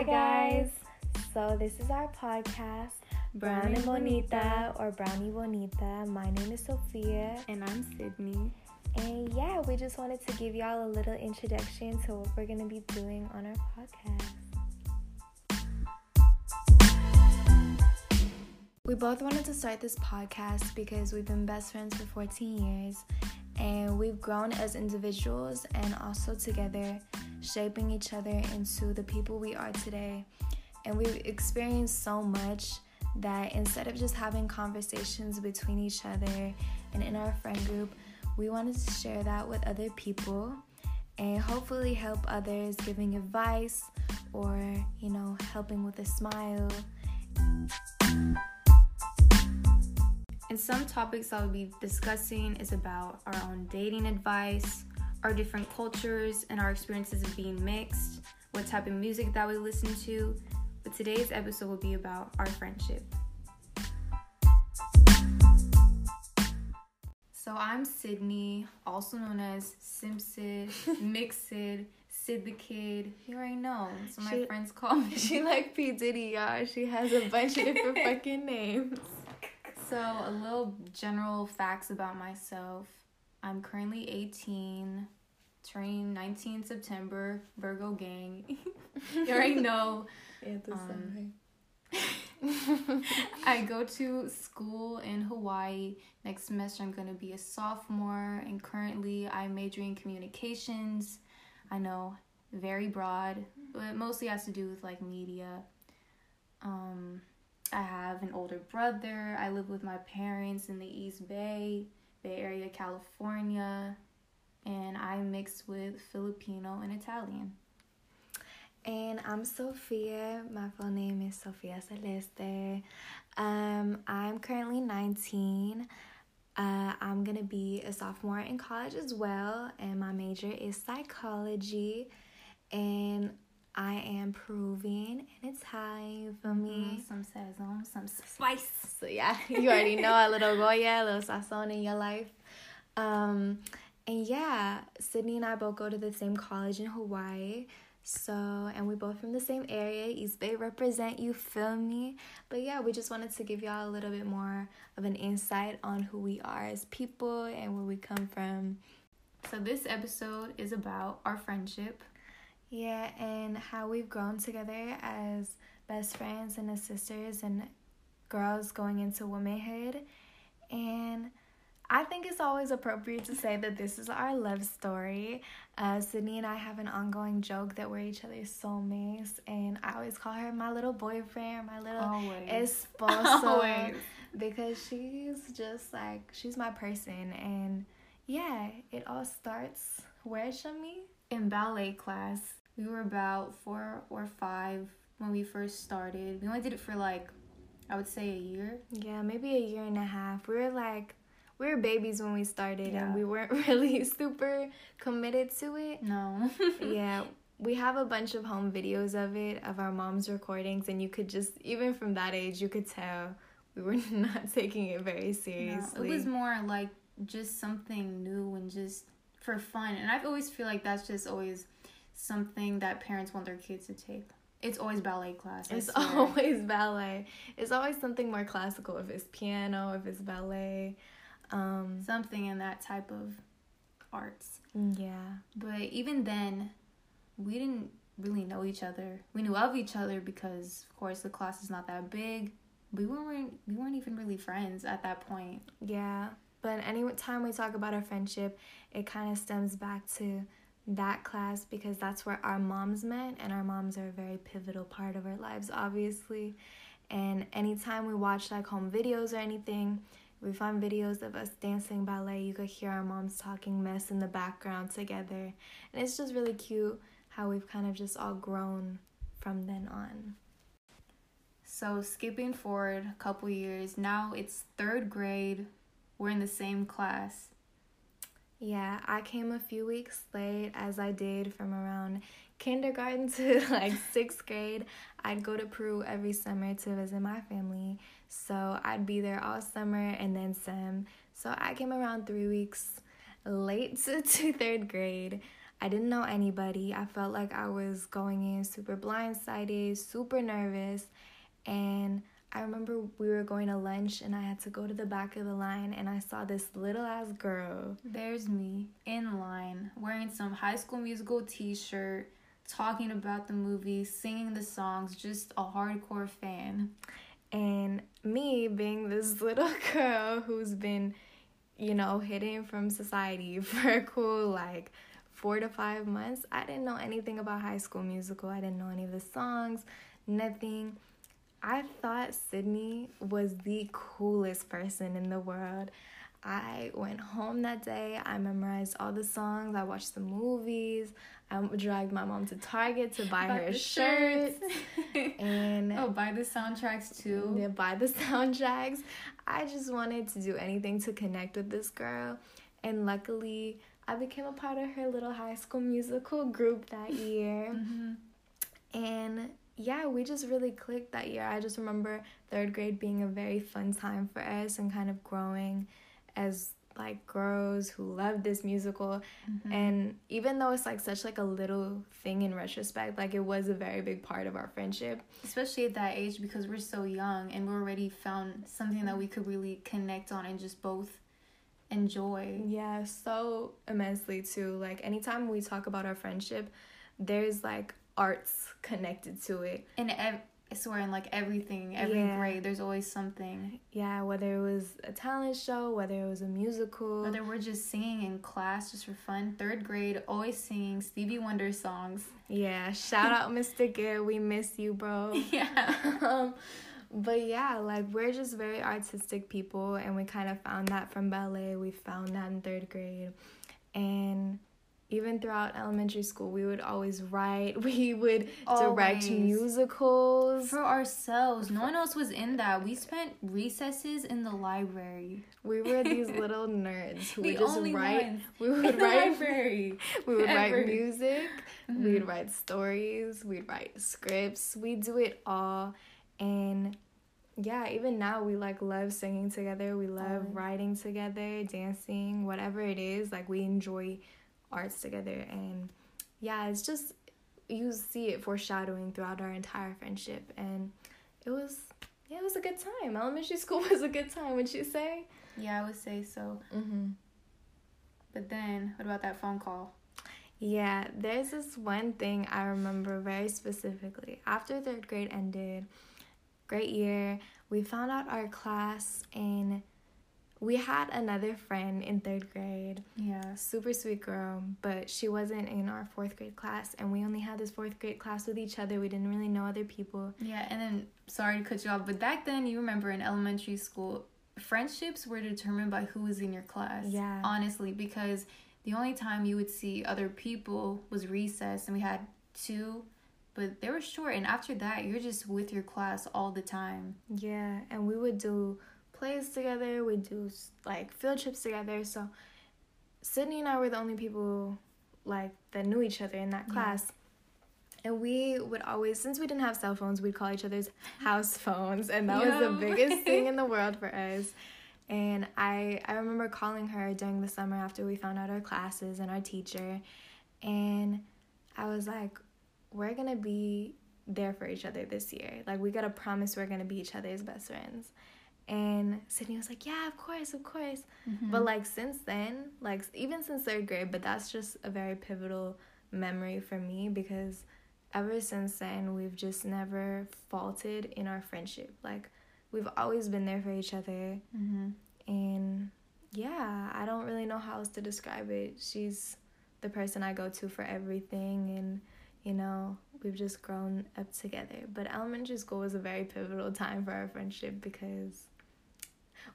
Hi, guys. So, this is our podcast, Brown and Bonita, or Brownie Bonita. My name is Sophia. And I'm Sydney. And yeah, we just wanted to give y'all a little introduction to what we're going to be doing on our podcast. We both wanted to start this podcast because we've been best friends for 14 years and we've grown as individuals and also together, shaping each other into the people we are today. And we've experienced so much that instead of just having conversations between each other and in our friend group, we wanted to share that with other people and hopefully help others giving advice or, you know, helping with a smile. And some topics I'll be discussing is about our own dating advice, our different cultures, and our experiences of being mixed, what type of music that we listen to. But today's episode will be about our friendship. So I'm Sydney, also known as Simpsid, Mixid, Sid the Kid. You already know. So my She- friends call me. She like P. Diddy, y'all. She has a bunch of different fucking names. So, a little general facts about myself. I'm currently 18, turning 19 September, Virgo gang. you already know. Um, I go to school in Hawaii. Next semester, I'm going to be a sophomore, and currently, I'm majoring in communications. I know, very broad, but mostly has to do with like media. Um, I have an older brother. I live with my parents in the East Bay, Bay Area, California, and I mix with Filipino and Italian. And I'm Sophia. My full name is Sophia Celeste. Um, I'm currently 19. Uh, I'm gonna be a sophomore in college as well, and my major is psychology. And I am Peruvian, and it's high for me. Mm, some sazon, some spice. So yeah, you already know a little Goya, a little sazon in your life. Um, and yeah, Sydney and I both go to the same college in Hawaii. So, and we both from the same area, East Bay represent, you feel me? But yeah, we just wanted to give y'all a little bit more of an insight on who we are as people and where we come from. So this episode is about our friendship. Yeah, and how we've grown together as best friends and as sisters and girls going into womanhood. And I think it's always appropriate to say that this is our love story. Uh, Sydney and I have an ongoing joke that we're each other's soulmates, and I always call her my little boyfriend, my little Always. esposo, Always. because she's just like she's my person. And yeah, it all starts where, Shami? In ballet class, we were about four or five when we first started. We only did it for like, I would say a year. Yeah, maybe a year and a half. We were like, we were babies when we started, Yeah. and we weren't really super committed to it. No. yeah, we have a bunch of home videos of it, of our mom's recordings, and you could just, even from that age, you could tell we were not taking it very No, seriously. it was more like just something new and just for fun. And I always feel like that's just always something that parents want their kids to take. It's always ballet class. I It's swear. always ballet. It's always something more classical. If it's piano, if it's ballet. Um, something in that type of arts. yeah. But even then, we didn't really know each other. We knew of each other because, of course, the class is not that big. We weren't we weren't even really friends at that point. Yeah, but any time we talk about our friendship, it kind of stems back to that class because that's where our moms met, and our moms are a very pivotal part of our lives, obviously. And anytime we watch like home videos or anything, we find videos of us dancing ballet. You could hear our moms talking mess in the background together, and it's just really cute how we've kind of just all grown from then on. So skipping forward a couple years, now it's third grade. We're in the same class. Yeah, I came a few weeks late as I did from around kindergarten to like sixth grade. I'd go to Peru every summer to visit my family. So I'd be there all summer and then some. So I came around three weeks late to, to third grade. I didn't know anybody. I felt like I was going in super blindsided, super nervous. And I remember we were going to lunch and I had to go to the back of the line and I saw this little ass girl. There's me in line wearing some high school musical t shirt, talking about the movie, singing the songs, just a hardcore fan. And me being this little girl who's been, you know, hidden from society for a cool like four to five months, I didn't know anything about High School Musical. I didn't know any of the songs, nothing. I thought Sydney was the coolest person in the world. I went home that day. I memorized all the songs. I watched the movies. I dragged my mom to Target to buy, her shirts. and oh, buy the soundtracks too. Yeah, buy the soundtracks. I just wanted to do anything to connect with this girl. And luckily, I became a part of her little high school musical group that year. Mm-hmm. And yeah, we just really clicked that year. I just remember third grade being a very fun time for us and kind of growing as like girls who love this musical mm-hmm. and even though it's like such like a little thing in retrospect like it was a very big part of our friendship especially at that age because we're so young and we already found something that we could really connect on and just both enjoy yeah so immensely too like anytime we talk about our friendship there's like arts connected to it. And ev- I swear, in like everything, every yeah. grade, there's always something. Yeah, whether it was a talent show, whether it was a musical, whether we're just singing in class just for fun. Third grade, always singing Stevie Wonder songs. Yeah, shout out Mr. Gill, we miss you, bro. Yeah. um, but yeah, like we're just very artistic people, and we kind of found that from ballet. We found that in third grade, and even throughout elementary school, we would always write. We would always. direct musicals for ourselves. No one else was in that. We spent recesses in the library. We were these little nerds who would just write. We would write. Library. We would Ever. write music. Mm-hmm. We would write stories. We'd write scripts. We'd do it all, and yeah, even now we like love singing together. We love oh. writing together, dancing, whatever it is. Like we enjoy arts together and yeah it's just you see it foreshadowing throughout our entire friendship and it was yeah it was a good time. Elementary school was a good time would you say? Yeah i would say so. Mm-hmm. but then what about that phone call? Yeah there's this one thing i remember very specifically. After third grade ended great year we found out our class and we had another friend in third grade. Yeah. Super sweet girl, but she wasn't in our fourth grade class, and we only had this fourth grade class with each other. We didn't really know other people. Yeah, and then sorry to cut you off, but back then, you remember in elementary school, friendships were determined by who was in your class. Yeah. Honestly, because the only time you would see other people was recess, and we had two but they were short and after that you're just with your class all the time yeah and we would do plays together, we do like field trips together. So Sydney and I were the only people like that knew each other in that class. Yeah. And we would always, since we didn't have cell phones, we'd call each other's house phones, and that yeah. was the biggest thing in the world for us. And I I remember calling her during the summer after we found out our classes and our teacher, and I was like, we're gonna be there for each other this year. Like we gotta promise we're gonna be each other's best friends. And Sydney was like, Yeah, of course, of course. Mm-hmm. But like since then, like even since third grade, but that's just a very pivotal memory for me because ever since then, we've just never faulted in our friendship. Like we've always been there for each other. Mm-hmm. And yeah, I don't really know how else to describe it. She's the person I go to for everything. And, you know, we've just grown up together. But elementary school was a very pivotal time for our friendship because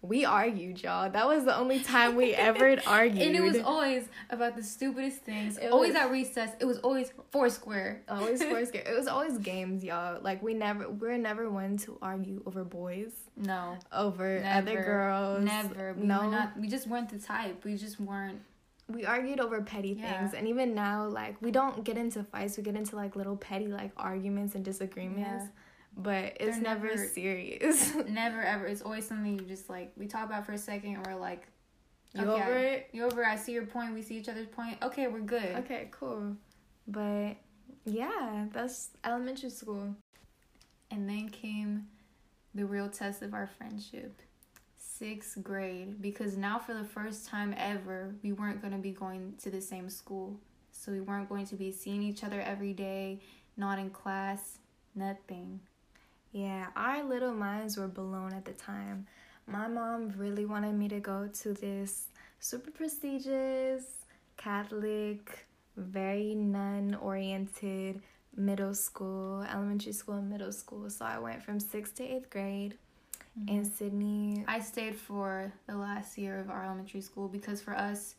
we argued, y'all. That was the only time we ever argued. and it was always about the stupidest things. It always was, at recess. It was always Foursquare. Always Foursquare. it was always games, y'all. Like we never we're never one to argue over boys. No. Over never, other girls. Never. We no. Not, we just weren't the type. We just weren't we argued over petty yeah. things and even now like we don't get into fights we get into like little petty like arguments and disagreements yeah but it's never, never, serious. never ever. It's always something you just like we talk about for a second and we're like, You okay, over it? You over? I see your point. We see each other's point. Okay, we're good. Okay, cool. But yeah, that's elementary school. And then came the real test of our friendship. Sixth grade, because now for the first time ever, we weren't going to be going to the same school. So we weren't going to be seeing each other every day, not in class, nothing. Yeah, our little minds were blown at the time. My mom really wanted me to go to this super prestigious Catholic, very nun oriented middle school, elementary school, and middle school. So I went from sixth to eighth grade mm-hmm. in Sydney. I stayed for the last year of our elementary school because for us,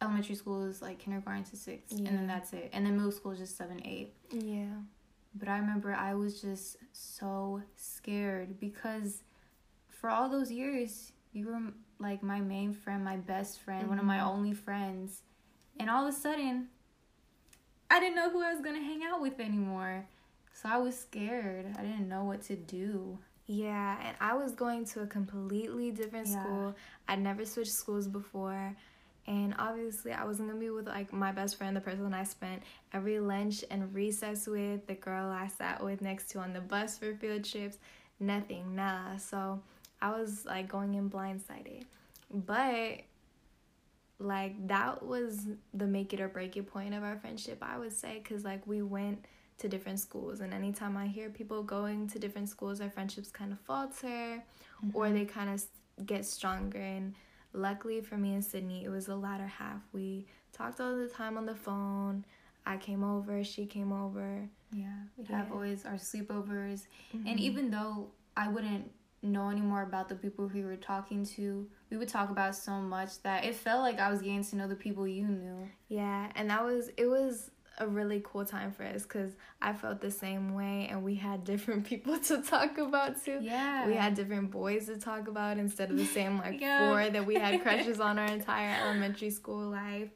elementary school is like kindergarten to sixth, yeah. and then that's it. And then middle school is just seven, eight. Yeah. But I remember I was just so scared because for all those years, you were like my main friend, my best friend, mm-hmm. one of my mm-hmm. only friends. And all of a sudden, I didn't know who I was going to hang out with anymore. So I was scared. I didn't know what to do. Yeah, and I was going to a completely different yeah. school. I'd never switched schools before. And obviously, I wasn't gonna be with like my best friend, the person I spent every lunch and recess with, the girl I sat with next to on the bus for field trips, nothing, nada. So I was like going in blindsided. But like that was the make it or break it point of our friendship, I would say, because like we went to different schools, and anytime I hear people going to different schools, their friendships kind of falter mm-hmm. or they kind of get stronger. And luckily for me and Sydney, it was the latter half. We talked all the time on the phone. I came over, she came over. Yeah, we'd yeah. have always our sleepovers. Mm-hmm. And even though I wouldn't know any more about the people we were talking to, we would talk about so much that it felt like I was getting to know the people you knew. Yeah, and that was it was a really cool time for us because I felt the same way, and we had different people to talk about too. Yeah, we had different boys to talk about instead of the same like yeah. four that we had crushes on our entire elementary school life,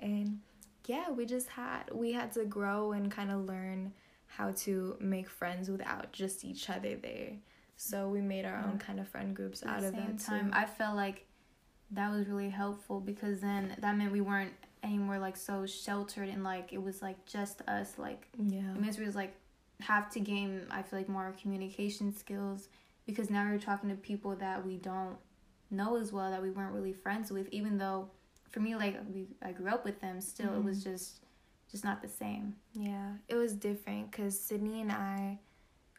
and yeah, we just had we had to grow and kind of learn how to make friends without just each other there. So we made our own kind of friend groups At out of that time. Too. I felt like that was really helpful because then that meant we weren't anymore like so sheltered and like it was like just us like yeah we was like have to gain i feel like more communication skills because now we're talking to people that we don't know as well that we weren't really friends with even though for me like we i grew up with them still mm-hmm. it was mm-hmm. just just not the same yeah it was different because sydney and i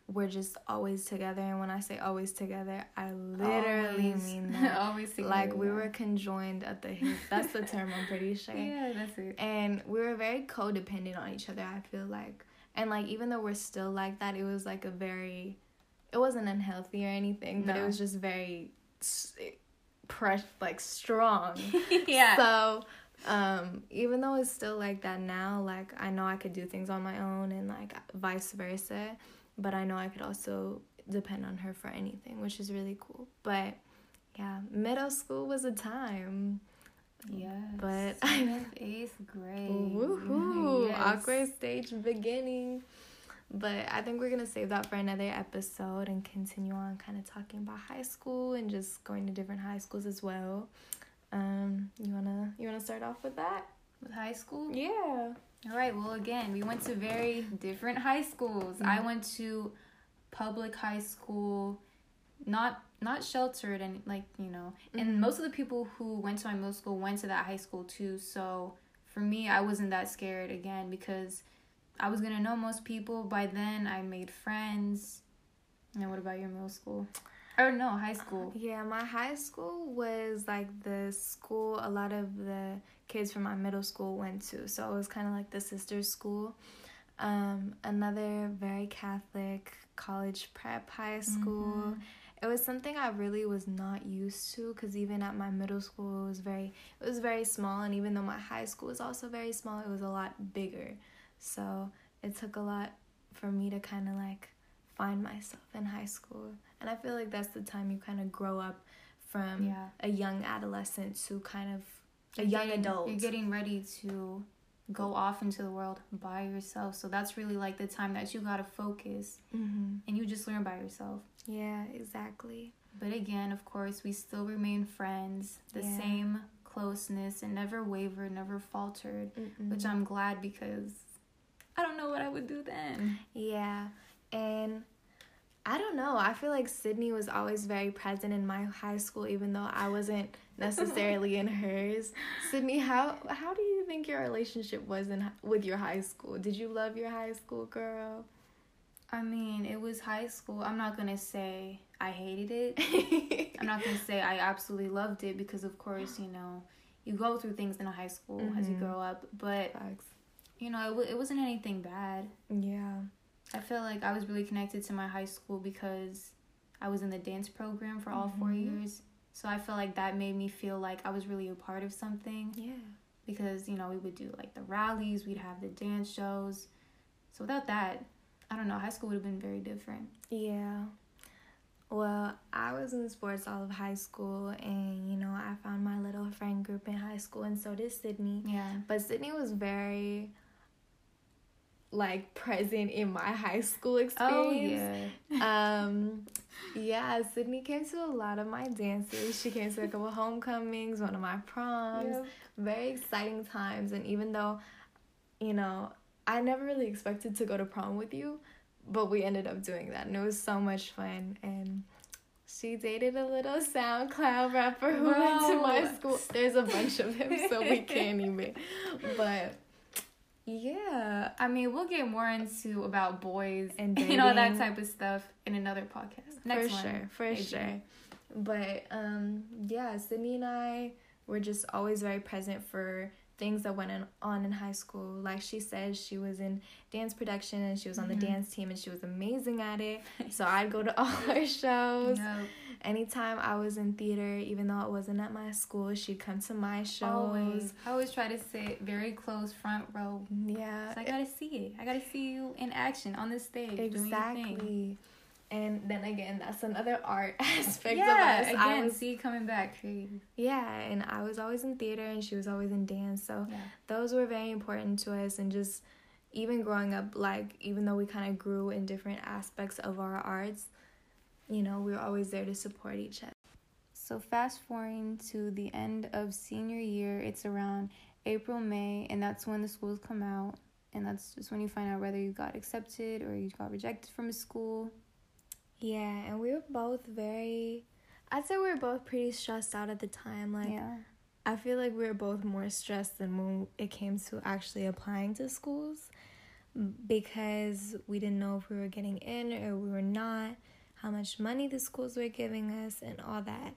we're just always together and when i say always together i literally always. mean that. Always together, like we were conjoined at the hip. That's the term i'm pretty sure. Yeah that's it. And we were very codependent on each other i feel like. And like even though we're still like that it was like a very it wasn't unhealthy or anything but no. it was just very press like strong. Yeah. So um even though it's still like that now like i know i could do things on my own and like vice versa but I know I could also depend on her for anything, which is really cool. But yeah, middle school was a time. Yeah. But seventh, eighth grade. Woohoo! Yes. Awkward stage beginning. But I think we're gonna save that for another episode and continue on kind of talking about high school and just going to different high schools as well. Um, you wanna you wanna start off with that? With high school? Yeah. All right. Well, again, we went to very different high schools. Mm-hmm. I went to public high school, not not sheltered and like you know. Mm-hmm. And most of the people who went to my middle school went to that high school too. So for me, I wasn't that scared again because I was gonna know most people by then. I made friends. And what about your middle school? Or no, high school. Yeah, my high school was like the school a lot of the kids from my middle school went to. So it was kind of like the sister school. Um, another very Catholic college prep high school. Mm-hmm. It was something I really was not used to because even at my middle school it was very it was very small and even though my high school was also very small it was a lot bigger. So it took a lot for me to kind of like find myself in high school. And I feel like that's the time you kind of grow up from yeah. a young adolescent to kind of a young getting, adult. You're getting ready to go off into the world by yourself. So that's really like the time that you gotta focus mm-hmm. and you just learn by yourself. Yeah, exactly. But again, of course, we still remain friends. The yeah. same closeness and never wavered, never faltered, Mm-mm. which I'm glad because I don't know what I would do then. Yeah. And I don't know. I feel like Sydney was always very present in my high school, even though I wasn't necessarily in hers. Sydney, how how do you think your relationship was in with your high school? Did you love your high school girl? I mean, it was high school. I'm not gonna say I hated it. I'm not gonna say I absolutely loved it because, of course, you know, you go through things in a high school as you Mhm. grow up. But Facts. you know, it, w- it wasn't anything bad. Yeah. I feel like I was really connected to my high school because I was in the dance program for all four Mhm. years. So I feel like that made me feel like I was really a part of something Yeah. because, you know, we would do like the rallies, we'd have the dance shows. So without that, I don't know, high school would have been very different. Yeah. Well, I was in sports all of high school, and you know, I found my little friend group in high school, and so did Sydney. Yeah. But Sydney was very like present in my high school experience. Oh, yeah. Um yeah, Sydney came to a lot of my dances. She came to a couple homecomings, one of my proms. Yep. Very exciting times and even though you know, I never really expected to go to prom with you, but we ended up doing that and it was so much fun and she dated a little SoundCloud rapper who went to my school. There's a bunch of them, so we can't even. But yeah, I mean, we'll get more into about boys And and you know that type of stuff in another podcast. Next for one, sure, for maybe. sure. But um, yeah, Sydney and I were just always very present for things that went on in high school. Like she said, she was in dance production and she was on Mhm. the dance team and she was amazing at it. So I'd go to all her shows. Yep. Anytime I was in theater, even though it wasn't at my school, she'd come to my shows. Always. I always try to sit very close, front row. Yeah, I gotta see it. I gotta see you in action on the stage. doing your thing. exactly. And then again, that's another art aspect Yeah, of us. I again, was see coming back creative. Yeah, and I was always in theater and she was always in dance. So Yeah. those were very important to us and just even growing up like even though we kind of grew in different aspects of our arts, you know, we were always there to support each other. So fast forwarding to the end of senior year, it's around April, May, and that's when the schools come out. And that's just when you find out whether you got accepted or you got rejected from a school. Yeah, and we were both very I'd say we were both pretty stressed out at the time. Like yeah. I feel like we were both more stressed than when it came to actually applying to schools because we didn't know if we were getting in or we were not, how much money the schools were giving us, and all that.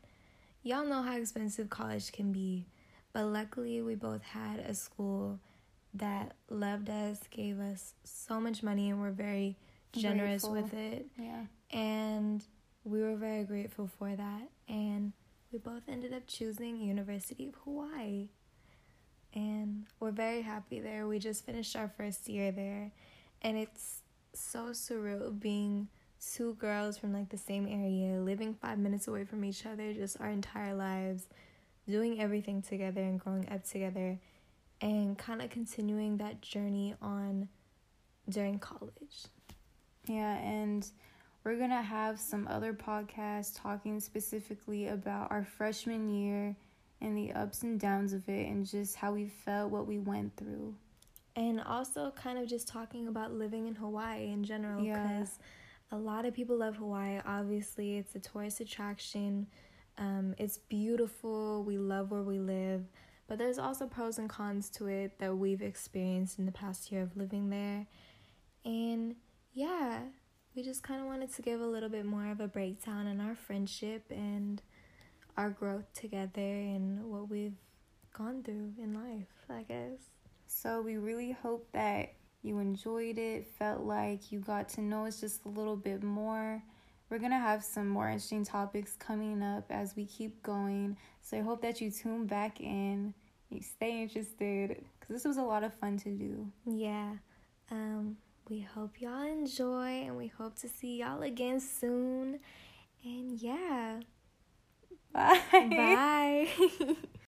Y'all know how expensive college can be, but luckily we both had a school that loved us, gave us so much money, and were very generous Grateful. with it Yeah. and we were very grateful for that and we both ended up choosing university of hawaii and we're very happy there we just finished our first year there and it's so surreal being two girls from like the same area living five minutes away from each other just our entire lives doing everything together and growing up together and kind of continuing that journey on during college Yeah, and we're gonna have some other podcasts talking specifically about our freshman year and the ups and downs of it and just how we felt, what we went through. and also kind of just talking about living in Hawaii in general Yeah. A lot of people love Hawaii. Obviously, it's a tourist attraction. Um, it's beautiful. We love where we live, but there's also pros and cons to it that we've experienced in the past year of living there. And yeah, we just kind of wanted to give a little bit more of a breakdown on our friendship and our growth together and what we've gone through in life, I guess. So we really hope that you enjoyed it, felt like you got to know us just a little bit more. We're gonna have some more interesting topics coming up as we keep going. So I hope that you tune back in, you stay interested, because this was a lot of fun to do. Yeah. Um, we hope y'all enjoy and we hope to see y'all again soon. And yeah. Bye. Bye.